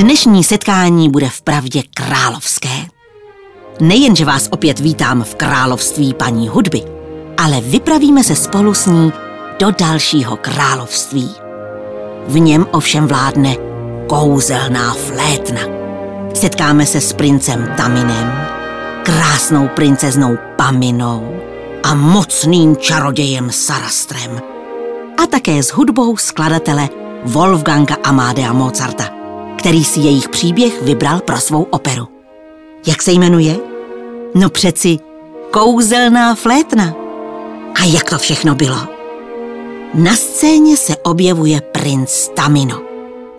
Dnešní setkání bude v pravdě královské. Nejenže vás opět vítám v království paní hudby, ale vypravíme se spolu s ní do dalšího království. V něm ovšem vládne kouzelná flétna. Setkáme se s princem Taminem, krásnou princeznou Paminou a mocným čarodějem Sarastrem a také s hudbou skladatele Wolfganga Amadea Mozarta který si jejich příběh vybral pro svou operu. Jak se jmenuje? No přeci Kouzelná flétna. A jak to všechno bylo? Na scéně se objevuje princ Tamino.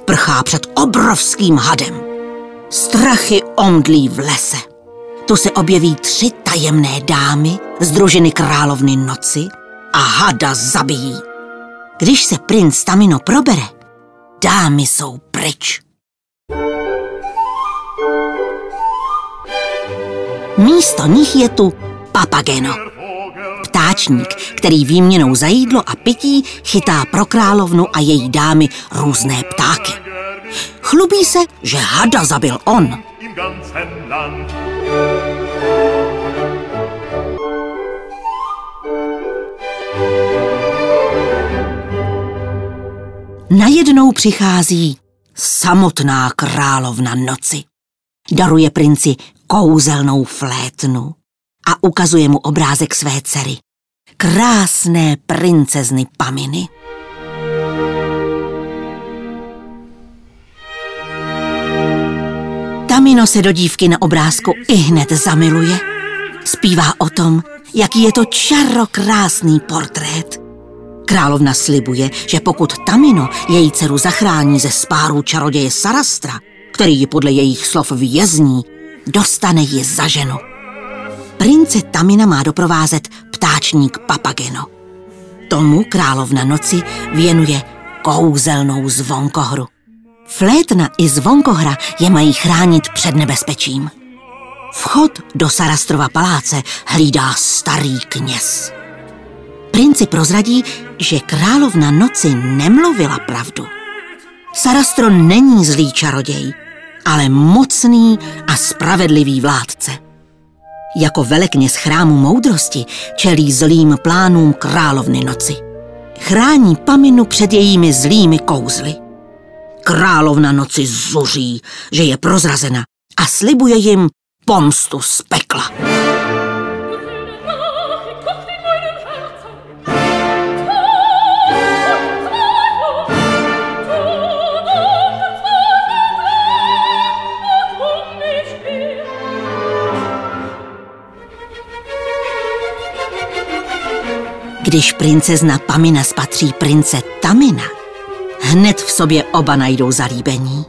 Prchá před obrovským hadem. Strachy omdlí v lese. Tu se objeví tři tajemné dámy z družiny královny noci a hada zabijí. Když se princ Tamino probere, dámy jsou pryč. Místo nich je tu papageno. Ptáčník, který výměnou za jídlo a pití chytá pro královnu a její dámy různé ptáky. Chlubí se, že hada zabil on. Najednou přichází samotná královna noci. Daruje princi kouzelnou flétnu a ukazuje mu obrázek své dcery. Krásné princezny Paminy. Tamino se do dívky na obrázku i hned zamiluje. Zpívá o tom, jaký je to čarokrásný portrét. Královna slibuje, že pokud Tamino její dceru zachrání ze spáru čaroděje Sarastra, který ji podle jejich slov vězní, dostane ji za ženu. Prince Tamina má doprovázet ptáčník Papageno. Tomu královna noci věnuje kouzelnou zvonkohru. Flétna i zvonkohra je mají chránit před nebezpečím. Vchod do Sarastrova paláce hlídá starý kněz. Princi prozradí, že královna noci nemluvila pravdu. Sarastro není zlý čaroděj, ale mocný a spravedlivý vládce. Jako velekněz chrámu moudrosti čelí zlým plánům královny noci. Chrání Paminu před jejími zlými kouzly. Královna noci zuří, že je prozrazena a slibuje jim pomstu z pekla. Když princezna Pamina spatří prince Tamina, hned v sobě oba najdou zalíbení.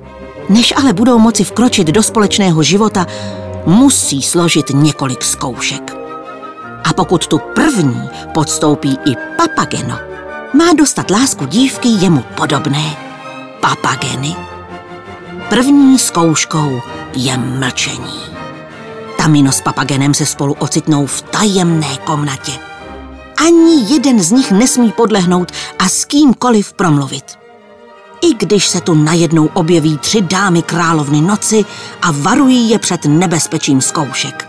Než ale budou moci vkročit do společného života, musí složit několik zkoušek. A pokud tu první podstoupí i papageno, má dostat lásku dívky jemu podobné. Papageny. První zkouškou je mlčení. Tamino s papagenem se spolu ocitnou v tajemné komnatě ani jeden z nich nesmí podlehnout a s kýmkoliv promluvit. I když se tu najednou objeví tři dámy královny noci a varují je před nebezpečím zkoušek.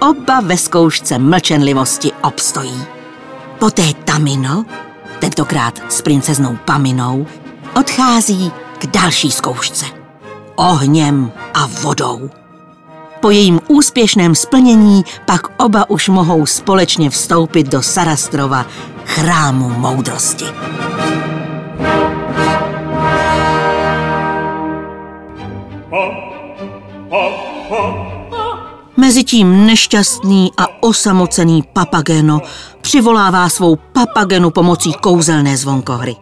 Oba ve zkoušce mlčenlivosti obstojí. Poté Tamino, tentokrát s princeznou Paminou, odchází k další zkoušce. Ohněm a vodou. Po jejím úspěšném splnění pak oba už mohou společně vstoupit do Sarastrova chrámu moudrosti. Mezitím nešťastný a osamocený papageno přivolává svou papagenu pomocí kouzelné zvonkohry.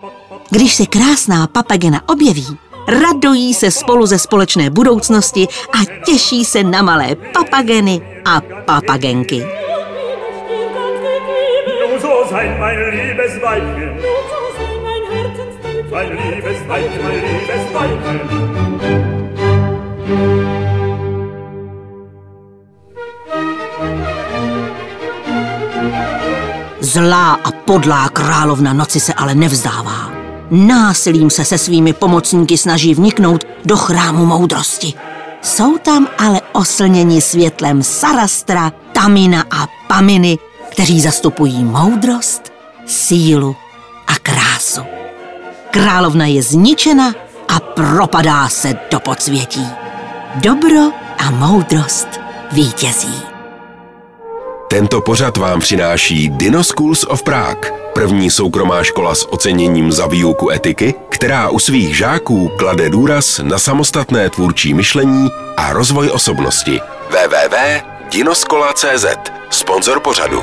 Když se krásná papagena objeví, radují se spolu ze společné budoucnosti a těší se na malé papageny a papagenky. Zlá a podlá královna noci se ale nevzdává. Násilím se se svými pomocníky snaží vniknout do chrámu moudrosti. Jsou tam ale oslněni světlem Sarastra, Tamina a Paminy, kteří zastupují moudrost, sílu a krásu. Královna je zničena a propadá se do podsvětí. Dobro a moudrost vítězí. Tento pořad vám přináší Dino Schools of Prague, první soukromá škola s oceněním za výuku etiky, která u svých žáků klade důraz na samostatné tvůrčí myšlení a rozvoj osobnosti. www.dinoskola.cz Sponzor pořadu.